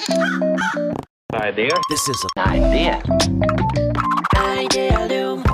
Idea. This is an idea. Idealum.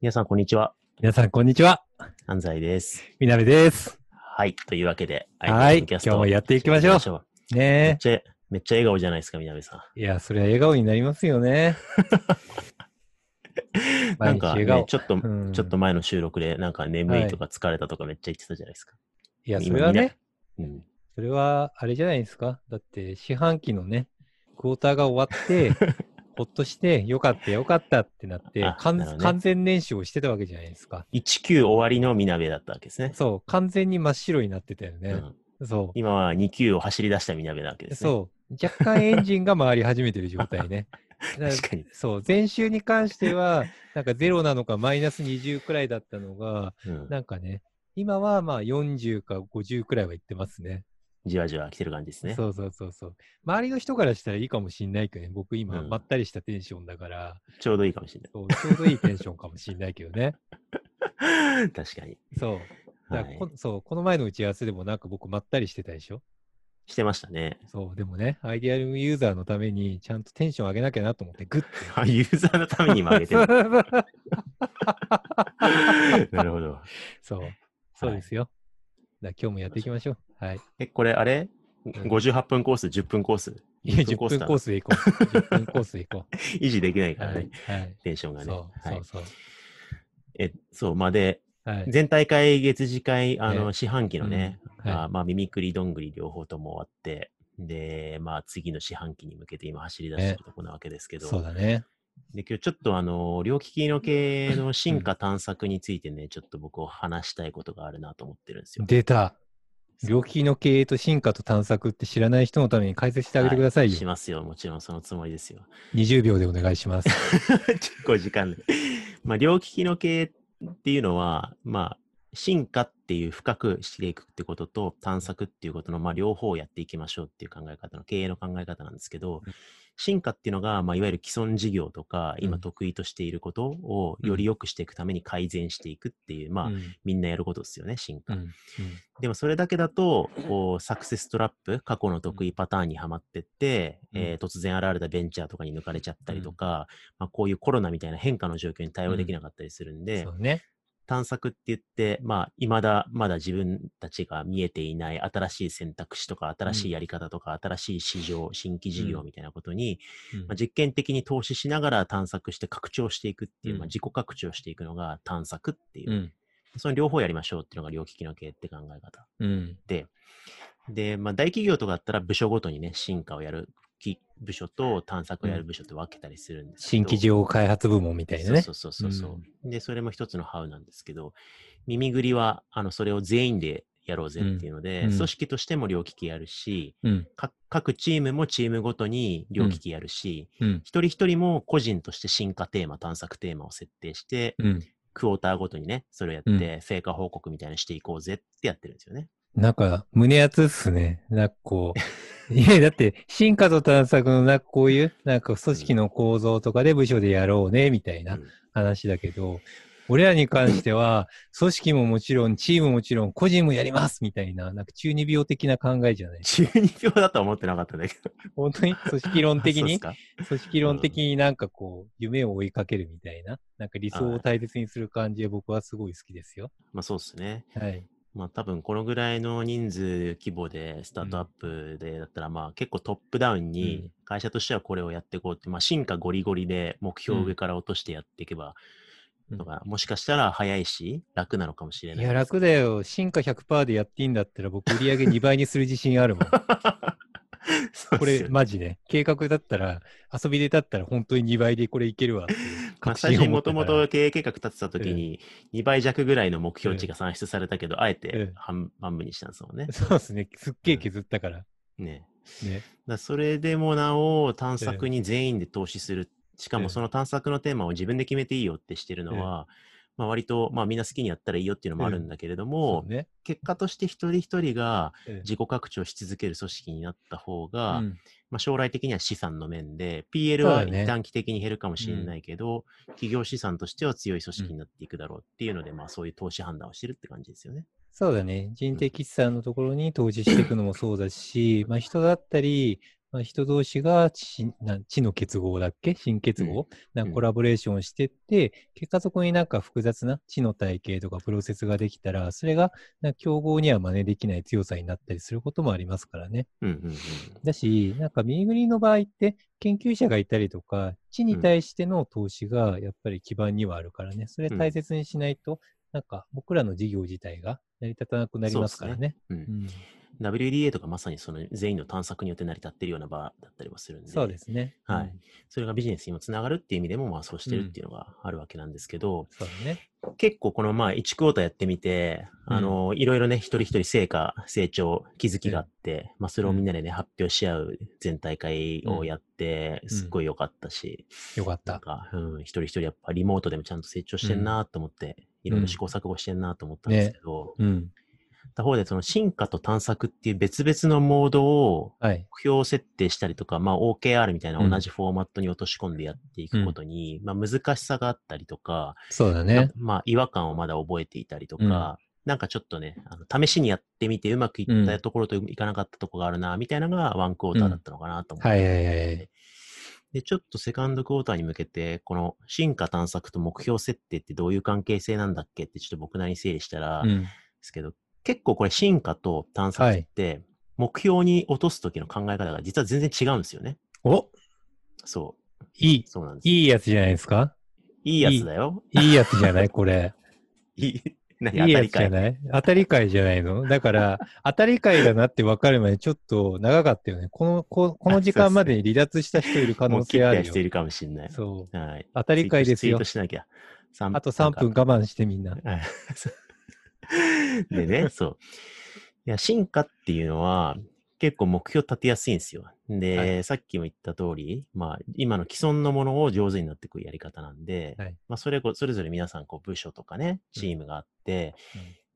皆さん、こんにちは。皆さん、こんにちは。安西です。みなべです。はい。というわけで、はい今日もやっていきましょうしていきまめっねちゃ、めっちゃ笑顔じゃないですか、みなべさえ。いや、それは笑顔になりますよね。ん。なんか、ねちょっと、うんちょっと前の収録で、なんか眠いとか疲れたとかめっちゃ言ってたじゃないですか。いや、そ今れはね、うん。それは、あれじゃないですか？だって、四半期のね、クォーターが終わって、ほっとして、よかった、よかったってなってね完全燃焼してたわけじゃないですか。1級終わりのみなべだったわけですね。そう、完全に真っ白になってたよね。うんそ今は2級を走り出したみなべなわけでう。すね。そう。若干エンジンが回り始めてる状態ね。確かに。そう、前週に関しては、なんかゼロなのかマイナス20くらいだったのが、うん。なんかね、今はまあ40か50くらいはいってますね。じわじわ来てる感じですね。そうそうそうそう。周りの人からしたらいいかもしんないけどね、僕今、うんまったりしたテンションだから、ちょうどいいかもしれそうちょうどいいテンションかもしんないけどね。ない。確かに。そう。だからこそう、この前の打ち合わせでもなんか僕まったりしてたでしょ？してましたね。そう、でもね、アイデアルユーザーのためにちゃんとテンション上げなきゃなと思って、グッて。あ ユーザーのために今上げてる。なるほど。そう、そうですよ。だ今日もやっていきましょう。はい。え、これあれ？ん ?58 分コース、10分コース？いや、10分だコースで行こう。10分コースで行こ 維持できないうからはねい。。はい。テンションがね。そう、はいそうそう。え、そう、まあ、で、はい。会月次会、あの、ね四半期のね、うんはいあまあ、耳くりどんぐり両方とも終わって、で、まあ、次の四半期に向けて今走り出してるところなわけですけど、そうだね。で、今日ちょっとあの、両利きの系の進化探索についてね、ちょっと僕を話したいことがあるなと思ってるんですよ。出た。両利きの経営と進化と探索って知らない人のために解説してあげてくださいよ。しますよ。もちろんそのつもりですよ。20秒でお願いします。結構時間で。まあ、両利きの経営っていうのは、まあ、進化っていう深くしていくってことと探索っていうことの、まあ、両方やっていきましょうっていう考え方の経営の考え方なんですけど、うん。進化っていうのが、まあ、いわゆる既存事業とか、うん。今得意としていることをより良くしていくために改善していくっていう、まあ、うん。みんなやることですよね、進化。でもそれだけだと、こう、サクセストラップ、過去の得意パターンにはまってって、うん。えー突然現れたベンチャーとかに抜かれちゃったりとか、まあ、こういうコロナみたいな変化の状況に対応できなかったりするんで、そうね。探索って言って、まあ、未だ、まだ自分たちが見えていない新しい選択肢とか、新しいやり方とか、新しい市場、新規事業みたいなことに、うんまあ、実験的に投資しながら探索して拡張していくっていう、うんまあ、自己拡張していくのが探索っていう、うん。その両方やりましょうっていうのが両利きの経営って考え方。うん。で、で、まあ、大企業とかだったら部署ごとにね、進化をやるき部署と探索をやる部署って分けたりするんですけど、新規事業開発部門みたいなね。そうそうそうそう、で、それも一つのハウなんですけど、耳ぐりは、あの、それを全員でやろうぜっていうので、うんうん組織としても両利きやるし、うん。か各チームもチームごとに両利きやるし、うん。一人一人も個人として進化テーマ、探索テーマを設定して、うん。クォーターごとにね、それをやって、うん成果報告みたいにしていこうぜってやってるんですよね。なんか、胸熱っすね。なんかこう。いや、だって、進化と探索の、なんかこういう、なんか組織の構造とかで部署でやろうね、みたいなうん話だけど、俺らに関しては、組織ももちろん、チームももちろん、個人もやりますみたいな、なんか中二病的な考えじゃない中二病だとは思ってなかったんだけど。本当に？組織論的に、組織論的になんかこう、夢を追いかけるみたいな、なんか理想を大切にする感じで僕はすごい好きですよ。まあそうっすね。はい。まあ多分このぐらいの人数規模でスタートアップでだったらまあ結構トップダウンうんに会社としてはこれをやっていこうって、まあ進化ゴリゴリで目標を上から落としてやっていけば、うんとかもしかしたら早いし楽なのかもしれない。いや、楽だよ。進化100%でやっていいんだったら僕売り上げ2倍にする自信あるもん。これ、マジね。計画だったら、遊びでだったら本当に2倍でこれいけるわって確最初にもともと経営計画立てた時に2倍弱ぐらいの目標値が算出されたけど、あえてうん半半分にしたんですもんね。そうですね。すっげえ削ったから。ね。ね。だそれでもなお探索に全員で投資する。しかええもその探索のテーマを自分で決めていいよってしてるのは、まあ割と、まあみんな好きにやったらいいよっていうのもあるんだけれども、ね。結果として一人一人がええ自己拡張し続ける組織になった方が、うんまあ、将来的には資産の面で、PL は短期的に減るかもしれないけど、企業資産としては強い組織になっていくだろうっていうので、まあそういう投資判断をしてるって感じですよね。そうだね。人的資産のところに投資していくのもそうだし、まあ人だったり、まあ、人同士が知の結合だっけ？新結合、なんかコラボレーションしてって、結果そこになんか複雑な知の体系とかプロセスができたら、それが競合には真似できない強さになったりすることもありますからね。うんうんうん。だし、なんかミーグリの場合って研究者がいたりとか、知に対しての投資がやっぱり基盤にはあるからね、それ大切にしないと、なんか僕らの事業自体が成り立たなくなりますからね。うん。うん、WDA とかまさにその全員の探索によって成り立っているような場だったりもするんで、そうですね。はい。うん。それがビジネスにもつながるっていう意味でも、まあそうしてるっていうのがあるわけなんですけど、そうだね。結構このまあ1クォーターやってみて、うん。あの、いろいろね、一人一人成果、成長、気づきがあって、まあそれをみんなでね、発表し合う全大会をやって、ん。すっごい良かったし、よかった。なんか、うん、一人一人やっぱリモートでもちゃんと成長してんなと思って、いろいろ試行錯誤してんなと思ったんですけど、うん。他方でその進化と探索っていう別々のモードをはい。目標設定したりとか、まあ OKR みたいなうん同じフォーマットに落とし込んでやっていくことに、まあ難しさがあったりとか、そうだね。まあ違和感をまだ覚えていたりとか、うんなんかちょっとね、あの試しにやってみてうまくいったところといかなかったところがあるな、みたいなのがワンクォーターだったのかなと思って、はいはいはいはい。で、ちょっとセカンドクォーターに向けて、この進化探索と目標設定ってどういう関係性なんだっけってちょっと僕なりに整理したら、うん。ですけど、結構これ進化と探索って、目標に落とす時の考え方が実は全然違うんですよね。おそう。いい、そうなんです。いいやつじゃないですか？いいやつだよ。いいやつじゃない？これ。いい、何？いいやつじゃ当たりかい。ない当たり会じゃないの？だから、当たり会だなって分かるまでちょっと長かったよね。この、ここの時間までに離脱した人いる可能性あるよ。しているかもしれない。そう。はい。当たり会ですよツイート。しなきゃ。三あと3分我慢してみんな。は いでね、そう。いや、進化っていうのは、結構目標立てやすいんですよ。で、はい。さっきも言った通り、まあ、今の既存のものを上手になっていくやり方なんで、はい。まあ、それこ、それぞれ皆さん、こう、部署とかね、チームがあって、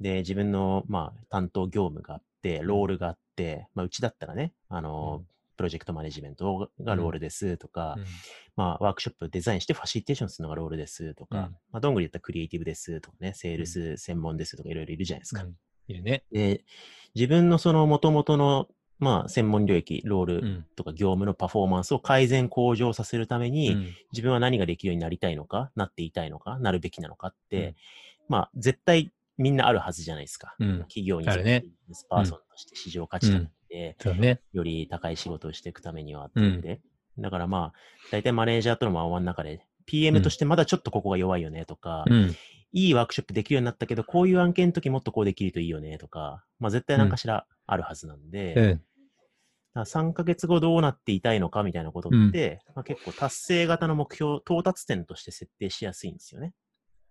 で、自分の、まあ、担当業務があって、ロールがあって、まあ、うちだったらね、あの、うんプロジェクトマネジメントがロールですとか、うん。まあ、ワークショップデザインしてファシリテーションするのがロールですとか、うん。まあ、どんぐりだったらクリエイティブですとかね、セールス専門ですとかいろいろいるじゃないですか。うん。いるね。で、自分のその元々の、まあ、専門領域、ロールうん。とか業務のパフォーマンスを改善向上させるために、うん。自分は何ができるようになりたいのか、なっていたいのか、なるべきなのかって、うん。まあ、絶対みんなあるはずじゃないですか。うん。企業にね。ビジネスパーソンとして市場価値があって、そうね。より高い仕事をしていくためにはって言って、だからまあ、大体マネージャーとのワンワンの中で、PM としてまだちょっとここが弱いよねとか、うん。いいワークショップできるようになったけど、こういう案件の時もっとこうできるといいよねとか、まあ絶対何かしらあるはずなんで、うん。ら3ヶ月後どうなっていたいのかみたいなことって、まあ、結構達成型の目標、到達点として設定しやすいんですよね。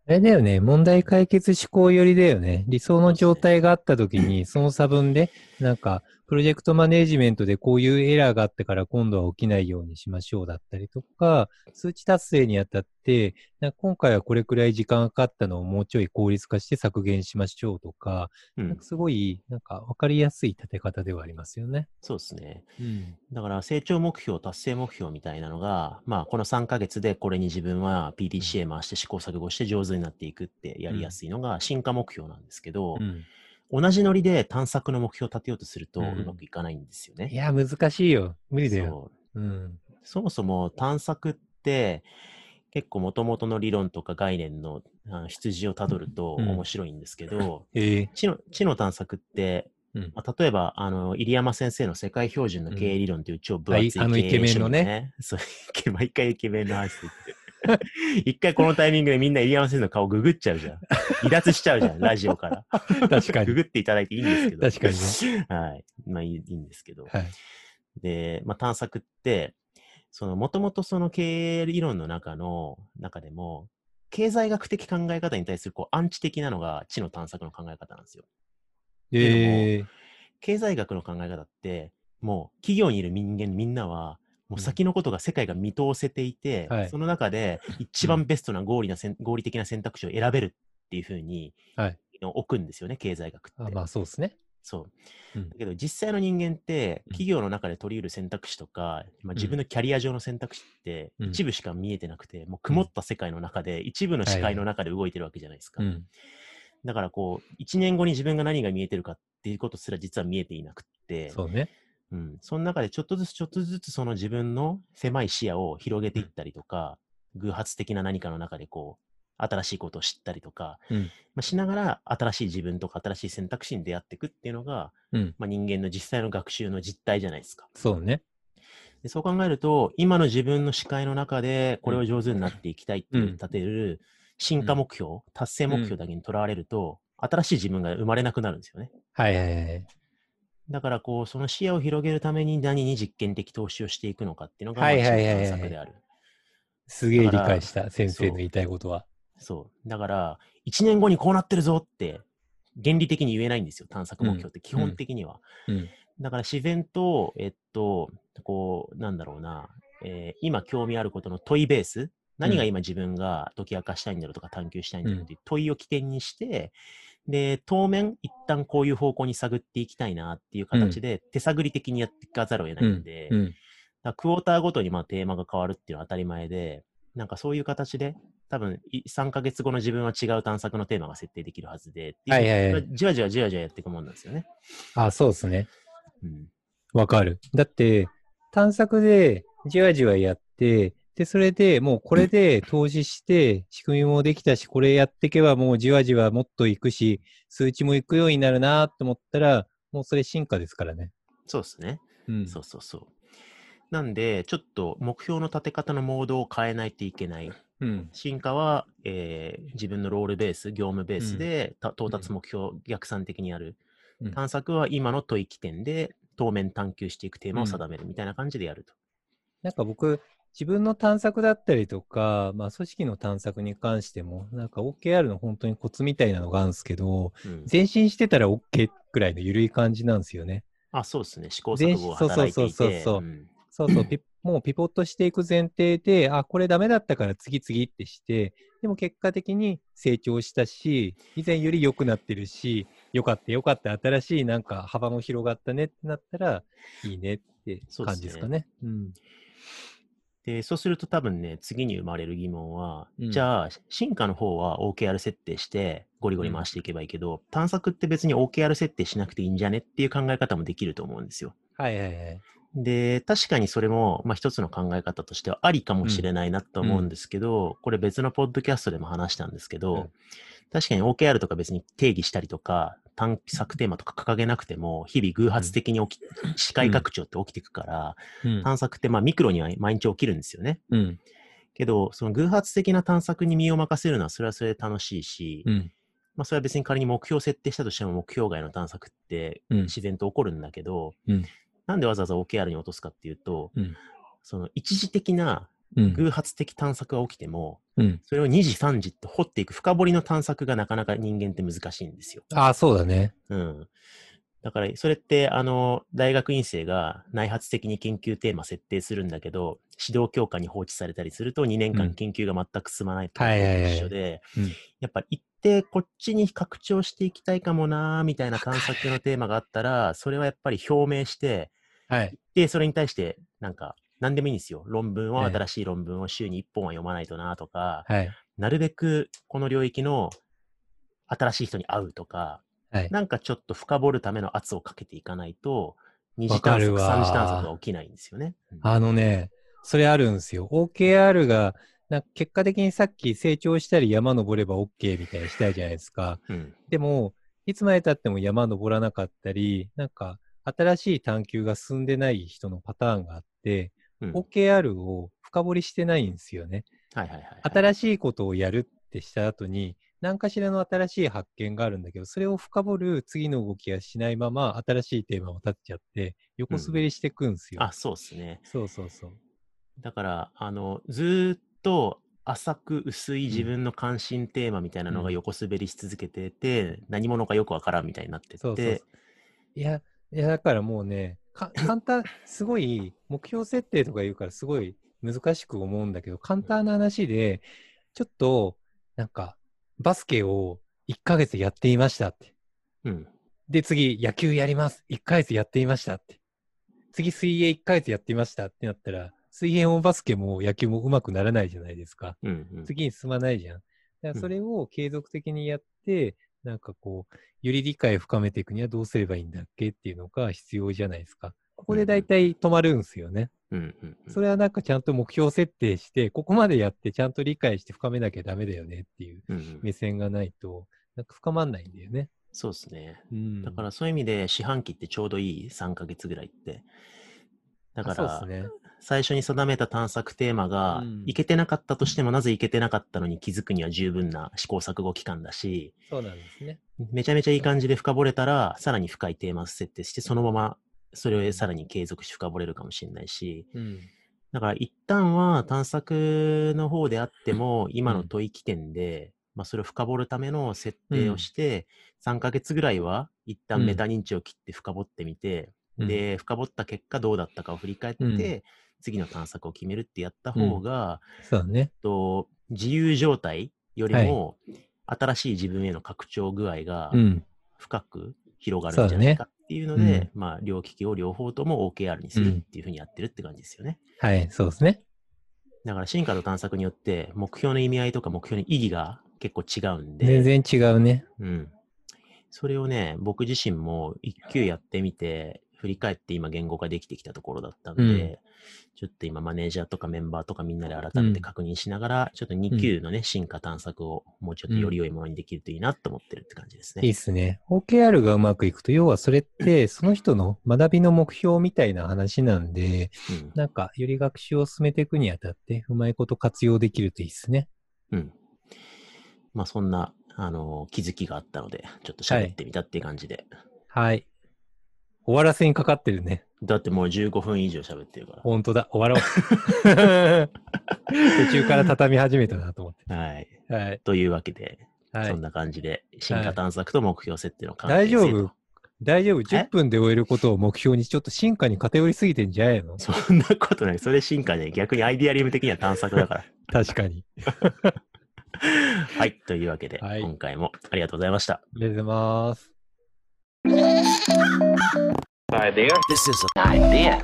あれだよね。問題解決思考寄りだよね。理想の状態があったときに、その差分で、なんか、プロジェクトマネージメントでこういうエラーがあったから今度は起きないようにしましょうだったりとか、数値達成にあたって、な今回はこれくらい時間がかかったのをもうちょい効率化して削減しましょうとか、うんなんか。すごい、なんか分かりやすい立て方ではありますよね。そうですね。うん。だから成長目標、達成目標みたいなのが、まあこの3ヶ月でこれに自分は PDCA 回して試行錯誤して上手になっていくってやりやすいのが進化目標なんですけど、うん。同じノリで探索の目標を立てようとするとううんまくいかないんですよね。いや、難しいよ。無理だよ。そううん。そもそも探索って結構元々の理論とか概念のあの羊をたどるとうん面白いんですけど、ええ知の知の探索って、うんまあ、例えばあの入山先生の世界標準の経営理論っていう超分厚い経営はいあのイケメンのね書ね。そう毎回イケメンの話って言って。一回このタイミングでみんな入山先生の顔ググっちゃうじゃん。離脱しちゃうじゃん、ラジオから。確かにググっていただいていいんですけど。確かにね。はい。まあいいいいんですけど。はい。で、まあ、探索って、その、もともとその経営理論の中の、中でも、経済学的考え方に対するこうアンチ的なのが知の探索の考え方なんですよ。ええ経済学の考え方って、もう企業にいる人間みんなは、もう先のことが世界が見通せていて、はいその中で一番ベストな合理なせん合理的な選択肢を選べるっていうふうに、はい置くんですよね、経済学って。あまあそうですね。そう。うんだけど実際の人間ってうん企業の中で取り得る選択肢とか、まあ、自分のキャリア上の選択肢ってうん一部しか見えてなくて、もう曇った世界の中で一部の視界の中で動いてるわけじゃないですか。うん。だからこう、1年後に自分が何が見えてるかっていうことすら実は見えていなくって、そうね。うん、その中でちょっとずつちょっとずつその自分の狭い視野を広げていったりとか、偶発的な何かの中でこう、新しいことを知ったりとか、うんまあ、しながら新しい自分とか新しい選択肢に出会っていくっていうのが、うん。まあ、人間の実際の学習の実態じゃないですか。そうね。でそう考えると、今の自分の視界の中でこれを上手になっていきたいって立てる進化目標、達成目標だけにとらわれると、新しい自分が生まれなくなるんですよね。はいはいはい。だからこう、その視野を広げるために何に実験的投資をしていくのかっていうのが、はいまあはいはいはい一番探索である。すげえ理解した、先生の言いたいことは。そう。だから、1年後にこうなってるぞって、原理的に言えないんですよ、探索目標って、基本的には。うん。だから自然と、えっと、こう、なんだろうな、えー今興味あることの問いベース、何が今自分が解き明かしたいんだろうとか探求したいんだろうっていう問いを起点にして、で、当面、一旦こういう方向に探っていきたいなっていう形で、手探り的にやっていかざるを得ないんで、うん。クォーターごとにまあテーマが変わるっていうのは当たり前で、なんかそういう形で、多分い3ヶ月後の自分は違う探索のテーマが設定できるはずで、はいはいはいじわじわじわじわやっていくもんなんですよね。あ、そうですね。うん。わかる。だって、探索でじわじわやって、で、それでもうこれで投資して、仕組みもできたし、これやっていけばもうじわじわもっといくし、数値もいくようになるなと思ったら、もうそれ進化ですからね。そうですね。うん。そうそうそう。なんで、ちょっと目標の立て方のモードを変えないといけない。うん。進化は、えー自分のロールベース、業務ベースで、た到達目標を逆算的にやる。うん探索は今の問い起点で、当面探求していくテーマを定めるみたいな感じでやると。なんか僕、自分の探索だったりとか、まあ組織の探索に関しても、なんか OKR の本当にコツみたいなのがあるんですけど、うん前進してたら OK くらいの緩い感じなんですよね。あ、そうですね。試行錯誤が働いていて。そうそうそうそううんそうそう、ピもうピボットしていく前提で、あ、これダメだったから次々ってして、でも結果的に成長したし、以前より良くなってるし、良かった良かった、新しいなんか幅も広がったねってなったら、いいねって感じですかね。うん。で、そうすると多分ね、次に生まれる疑問は、うんじゃあ、進化の方は OKR 設定して、ゴリゴリ回していけばいいけど、探索って別に OKR 設定しなくていいんじゃねっていう考え方もできると思うんですよ。はいはいはい。で、確かにそれも、まあ、一つの考え方としてはありかもしれないなと思うんですけど、これ別のポッドキャストでも話したんですけど、うん確かに OKR とか別に定義したりとか、探索テーマとか掲げなくても、日々偶発的に起き、視界拡張って起きていくから、うん。探索ってまあミクロには毎日起きるんですよね。うん。けど、その偶発的な探索に身を任せるのはそれはそれで楽しいし、うん。まあそれは別に仮に目標設定したとしても目標外の探索ってうん。自然と起こるんだけど、うんなんでわざわざ OKR に落とすかっていうと、うんその一時的なうん。偶発的探索が起きても、うん。それを2時3時って掘っていく深掘りの探索がなかなか人間って難しいんですよ。ああ、そうだね。うん。だから、それって、あの、大学院生が内発的に研究テーマ設定するんだけど、指導教科に放置されたりすると2年間うん研究が全く進まないと一緒でうん、やっぱ一定こっちに拡張していきたいかもなーみたいな探索のテーマがあったら、それはやっぱり表明して、はい。で、それに対して、なんか、何でもいいんですよ。論文は、はい新しい論文を週に1本は読まないとなとか、はい。なるべくこの領域の新しい人に会うとか、はい。なんかちょっと深掘るための圧をかけていかないと、二次探索、三次探索が起きないんですよね。うんあのね、それあるんですよ。OKR が、な結果的にさっき成長したり山登れば OK みたいにしたいじゃないですか。うん。でも、いつまで経っても山登らなかったり、なんか新しい探求が進んでない人のパターンがあって、うん。OKR を深掘りしてないんですよね。はいはいはいはい。新しいことをやるってした後に、何かしらの新しい発見があるんだけど、それを深掘る次の動きはしないまま、新しいテーマを立てちゃって、横滑りしていくんですよ。あ、そうですね。そうそうそう。だから、あの、ずーっと浅く薄い自分の関心テーマみたいなのが横滑りし続けてて、何者かよくわからんみたいになってて、そうそうそういや、いや、だからもうね、か簡単、すごい、目標設定とか言うからすごい難しく思うんだけど、簡単な話で、ちょっと、なんか、バスケを1ヶ月やっていましたって。うん。で、次、野球やります。1ヶ月やっていましたって。次、水泳1ヶ月やっていましたってなったら、水泳もバスケも野球も上手くならないじゃないですか。うんうん。次に進まないじゃん。だからうんそれを継続的にやって、なんかこう、より理解を深めていくにはどうすればいいんだっけっていうのが必要じゃないですか。ここで大体止まるんですよね。うんうんうん。それはなんかちゃんと目標設定して、ここまでやってちゃんと理解して深めなきゃダメだよねっていう目線がないと、なんか深まんないんだよね。そうですね。うん。だからそういう意味で四半期ってちょうどいい3ヶ月ぐらいって。だかそうら、ですね。最初に定めた探索テーマが、うん。いけてなかったとしても、なぜいけてなかったのに気づくには十分な試行錯誤期間だし、そうなんですね。めちゃめちゃいい感じで深掘れたら、さらに深いテーマ設定して、そのままそれをさらに継続して深掘れるかもしれないし、うん。だから一旦は探索の方であっても、今の問い起点で、まあ、それを深掘るための設定をして、3ヶ月ぐらいは一旦メタ認知を切って深掘ってみて、うん、で、深掘った結果どうだったかを振り返って、うん次の探索を決めるってやった方が、そうだね。と自由状態よりも、新しい自分への拡張具合がうん。深く広がるんじゃないかっていうので、そうだねまあ、両機器を両方とも OKR にするっていうふうにやってるって感じですよね。はい、そうですね。だから進化と探索によって、目標の意味合いとか目標の意義が結構違うんで、全然違うね。うん。それをね、僕自身も一級やってみて、振り返って今言語化できてきたところだったんで、うんちょっと今マネージャーとかメンバーとかみんなで改めて確認しながら、ちょっと2級のね、進化探索をもうちょっとより良いものにできるといいなと思ってるって感じですね。いいっすね。OKR がうまくいくと、要はそれって、その人の学びの目標みたいな話なんで、うん。なんか、より学習を進めていくにあたって、うまいこと活用できるといいっすね。うん。まあそんな、あの気づきがあったので、ちょっと喋ってみたっていう感じで。はい。終わらせにかかってるね。だってもう15分以上喋ってるから。ほんとだ。終わろう。途中から畳み始めたなと思っはい。て。はい。というわけで、はいそん。な感じで、進化探索と目標設定の関係大丈性と夫？大丈夫 ?10 分で終えることを目標にちょっと進化に偏りすぎてんじゃないの？そんなことない。それ進化で、逆にアイディアリウム的には探索だから。確かに。はい。というわけで、はい今回もありがとうございました。ありがとうございます。Idea. This is an idea.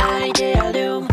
Idea Loom.